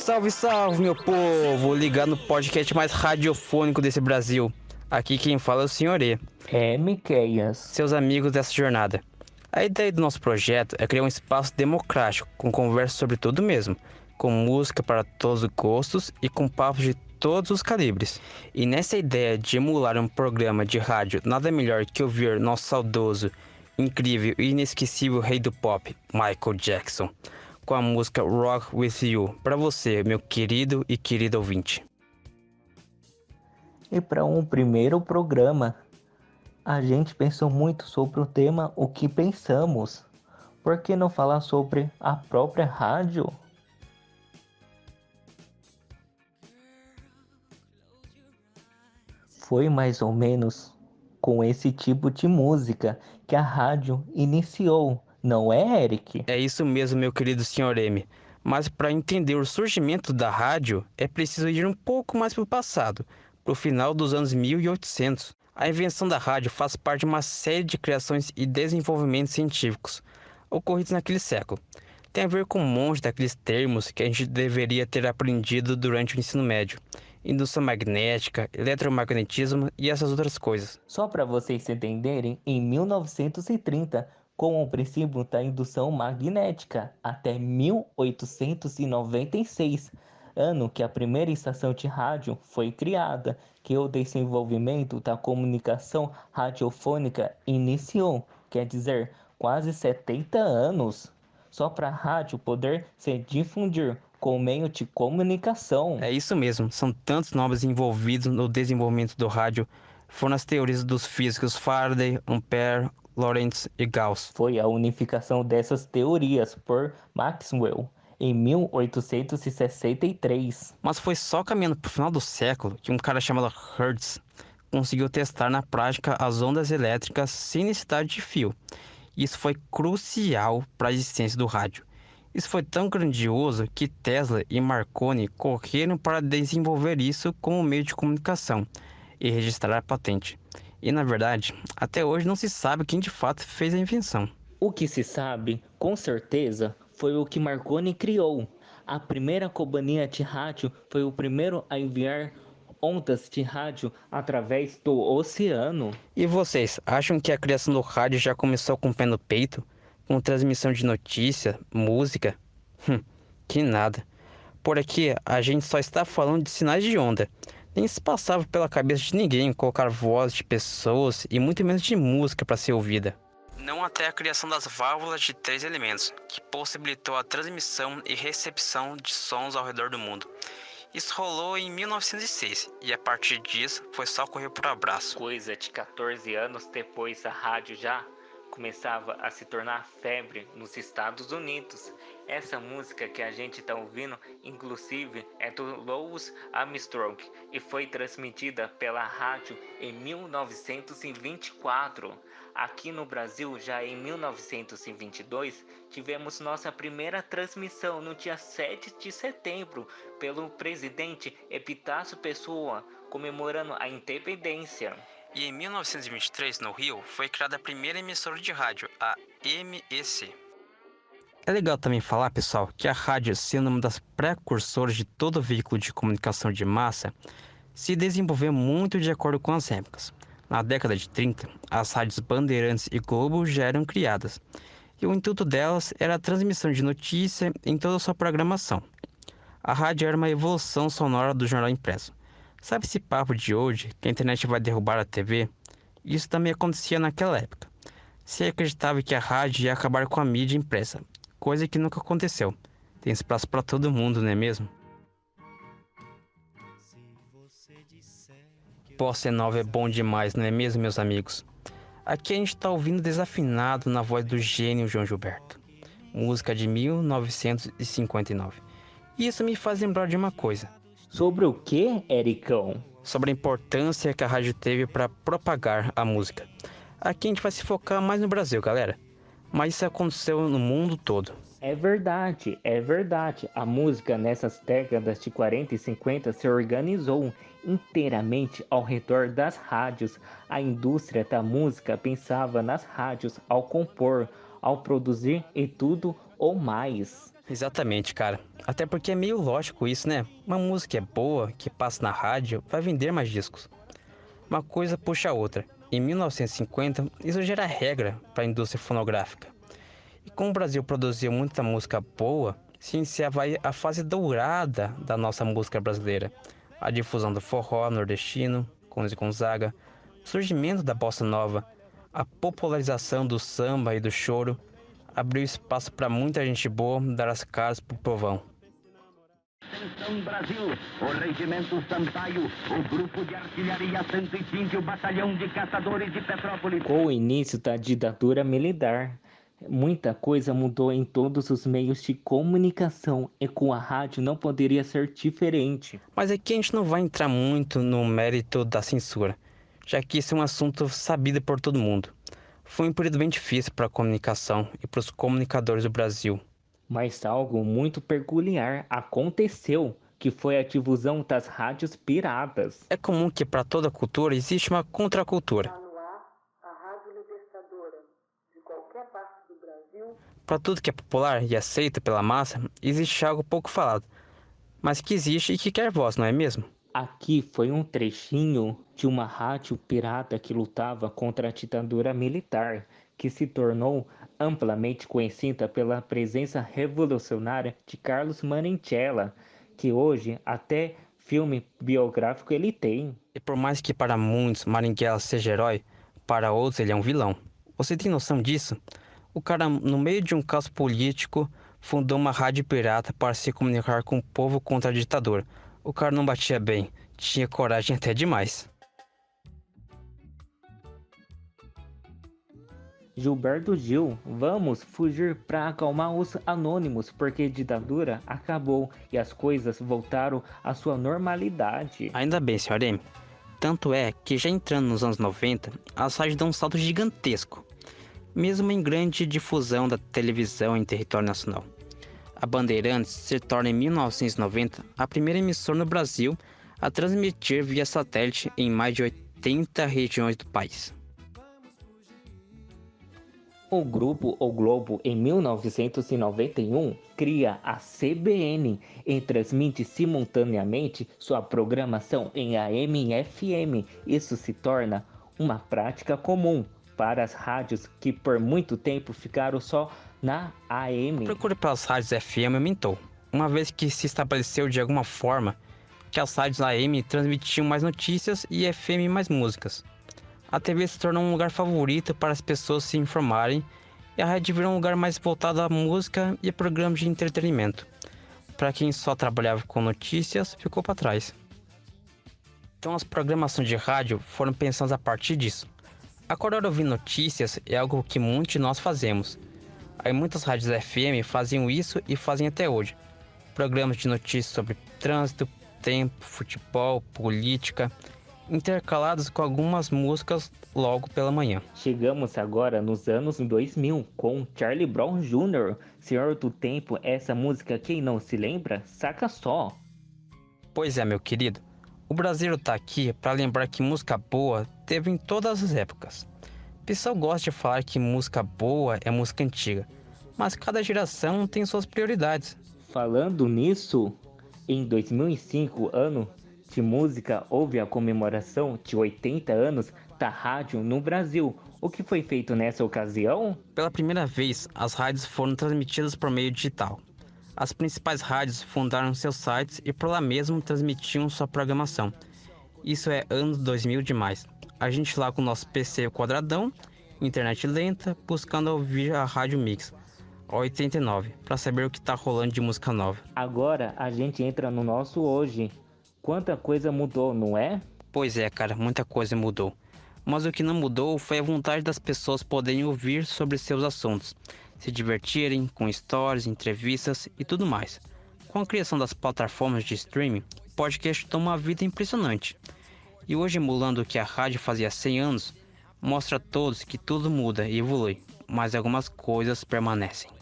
Salve, salve, meu povo! Ligado no podcast mais radiofônico desse Brasil. Aqui quem fala é o Senhor E. É, Miqueias. Seus amigos dessa jornada. A ideia do nosso projeto é criar um espaço democrático, com conversa sobre tudo mesmo, com música para todos os gostos e com papos de todos os calibres. E nessa ideia de emular um programa de rádio, nada melhor que ouvir nosso saudoso, incrível e inesquecível rei do pop, Michael Jackson, com a música Rock With You, para você, meu querido e querido ouvinte. E para um primeiro programa, a gente pensou muito sobre o tema O que pensamos. Por que não falar sobre a própria rádio? Foi mais ou menos com esse tipo de música que a rádio iniciou, não é, Eric? É isso mesmo, meu querido Sr. M. Mas para entender o surgimento da rádio, é preciso ir um pouco mais para o passado, para o final dos anos 1800. A invenção da rádio faz parte de uma série de criações e desenvolvimentos científicos ocorridos naquele século. Tem a ver com um monte daqueles termos que a gente deveria ter aprendido durante o ensino médio indução magnética, eletromagnetismo e essas outras coisas. Só para vocês entenderem, em 1930, com o princípio da indução magnética, até 1896, ano que a primeira estação de rádio foi criada, que o desenvolvimento da comunicação radiofônica iniciou, quer dizer, quase 70 anos, só para a rádio poder se difundir com meio de comunicação. É isso mesmo, são tantos nomes envolvidos no desenvolvimento do rádio. Foram as teorias dos físicos Faraday, Ampere, Lorentz e Gauss. Foi a unificação dessas teorias por Maxwell em 1863. Mas foi só caminhando para o final do século que um cara chamado Hertz conseguiu testar na prática as ondas elétricas sem necessidade de fio. Isso foi crucial para a existência do rádio. Isso foi tão grandioso que Tesla e Marconi correram para desenvolver isso como meio de comunicação e registrar a patente. E na verdade, até hoje não se sabe quem de fato fez a invenção. O que se sabe, com certeza, foi o que Marconi criou. A primeira companhia de rádio foi o primeiro a enviar ondas de rádio através do oceano. E vocês acham que a criação do rádio já começou com o pé no peito? com transmissão de notícia, música. Hum, que nada. Por aqui a gente só está falando de sinais de onda. Nem se passava pela cabeça de ninguém colocar voz de pessoas e muito menos de música para ser ouvida. Não até a criação das válvulas de três elementos, que possibilitou a transmissão e recepção de sons ao redor do mundo. Isso rolou em 1906 e a partir disso foi só correr por abraço. Coisa de 14 anos depois a rádio já começava a se tornar febre nos Estados Unidos. Essa música que a gente está ouvindo, inclusive, é do Louis Armstrong e foi transmitida pela rádio em 1924. Aqui no Brasil, já em 1922, tivemos nossa primeira transmissão no dia 7 de setembro pelo presidente Epitácio Pessoa, comemorando a independência. E em 1923, no Rio, foi criada a primeira emissora de rádio, a MEC. É legal também falar, pessoal, que a rádio, sendo uma das precursoras de todo veículo de comunicação de massa, se desenvolveu muito de acordo com as épocas. Na década de 30, as rádios Bandeirantes e Globo já eram criadas, e o intuito delas era a transmissão de notícia em toda a sua programação. A rádio era uma evolução sonora do jornal impresso. Sabe esse papo de hoje que a internet vai derrubar a TV? Isso também acontecia naquela época. Se acreditava que a rádio ia acabar com a mídia impressa, coisa que nunca aconteceu. Tem espaço para todo mundo, não é mesmo? Bossa Nova é bom demais, não é mesmo, meus amigos? Aqui a gente está ouvindo desafinado na voz do gênio João Gilberto. Música de 1959. E isso me faz lembrar de uma coisa. Sobre o que, Ericão? Sobre a importância que a rádio teve para propagar a música. Aqui a gente vai se focar mais no Brasil, galera. Mas isso aconteceu no mundo todo. É verdade, é verdade. A música nessas décadas de 40 e 50 se organizou inteiramente ao redor das rádios. A indústria da música pensava nas rádios ao compor, ao produzir e tudo ou mais. Exatamente, cara. Até porque é meio lógico isso, né? Uma música é boa, que passa na rádio, vai vender mais discos. Uma coisa puxa a outra. Em 1950, isso já era regra para a indústria fonográfica. E como o Brasil produziu muita música boa, se iniciava a fase dourada da nossa música brasileira. A difusão do forró nordestino, com Luiz Gonzaga, o surgimento da bossa nova, a popularização do samba e do choro, abriu espaço para muita gente boa dar as caras pro povão. Atenção Brasil, o Regimento Sampaio, o Grupo de Artilharia 105, o Batalhão de Caçadores de Petrópolis. Com o início da ditadura militar, muita coisa mudou em todos os meios de comunicação e com a rádio não poderia ser diferente. Mas aqui a gente não vai entrar muito no mérito da censura, já que isso é um assunto sabido por todo mundo. Foi um período bem difícil para a comunicação e para os comunicadores do Brasil. Mas algo muito peculiar aconteceu, que foi a difusão das rádios piratas. É comum que para toda cultura existe uma contracultura. Para tudo que é popular e aceito pela massa, existe algo pouco falado, mas que existe e que quer voz, não é mesmo? Aqui foi um trechinho de uma rádio pirata que lutava contra a ditadura militar que se tornou amplamente conhecida pela presença revolucionária de Carlos Marinchella, que hoje até filme biográfico ele tem. E por mais que para muitos Marinchella seja herói, para outros ele é um vilão. Você tem noção disso? O cara, no meio de um caos político, fundou uma rádio pirata para se comunicar com o povo contra a ditadura. O cara não batia bem, tinha coragem até demais. Gilberto Gil, vamos fugir para acalmar os anônimos, porque a ditadura acabou e as coisas voltaram à sua normalidade. Ainda bem, Sr. M. Tanto é que já entrando nos anos 90, as rádios dão um salto gigantesco, mesmo em grande difusão da televisão em território nacional. A Bandeirantes se torna em 1990 a primeira emissora no Brasil a transmitir via satélite em mais de 80 regiões do país. O grupo O Globo, em 1991, cria a CBN e transmite simultaneamente sua programação em AM e FM. Isso se torna uma prática comum para as rádios que por muito tempo ficaram só na AM. Procure pelas rádios FM aumentou, uma vez que se estabeleceu de alguma forma que as rádios AM transmitiam mais notícias e FM mais músicas a TV se tornou um lugar favorito para as pessoas se informarem e a rádio virou um lugar mais voltado à música e a programas de entretenimento. Para quem só trabalhava com notícias, ficou para trás. Então as programações de rádio foram pensadas a partir disso. Acordar ouvir notícias é algo que muitos de nós fazemos. Aí muitas rádios FM faziam isso e fazem até hoje. Programas de notícias sobre trânsito, tempo, futebol, política, intercalados com algumas músicas logo pela manhã. Chegamos agora nos anos 2000 com Charlie Brown Jr., Senhor do Tempo, essa música quem não se lembra, saca só. Pois é, meu querido. O Brasil tá aqui para lembrar que música boa teve em todas as épocas. O pessoal gosta de falar que música boa é música antiga, mas cada geração tem suas prioridades. Falando nisso, em 2005, ano de música houve a comemoração de 80 anos da rádio no Brasil. O que foi feito nessa ocasião? Pela primeira vez, as rádios foram transmitidas por meio digital. As principais rádios fundaram seus sites e por lá mesmo transmitiam sua programação. Isso é anos 2000 demais. A gente lá com o nosso PC quadradão, internet lenta, buscando ouvir a Rádio Mix. 89, para saber o que tá rolando de música nova. Agora a gente entra no nosso hoje, Quanta coisa mudou, não é? Pois é, cara, muita coisa mudou. Mas o que não mudou foi a vontade das pessoas poderem ouvir sobre seus assuntos, se divertirem com histórias, entrevistas e tudo mais. Com a criação das plataformas de streaming, o podcast toma uma vida impressionante. E hoje, emulando o que a rádio fazia há 100 anos, mostra a todos que tudo muda e evolui, mas algumas coisas permanecem.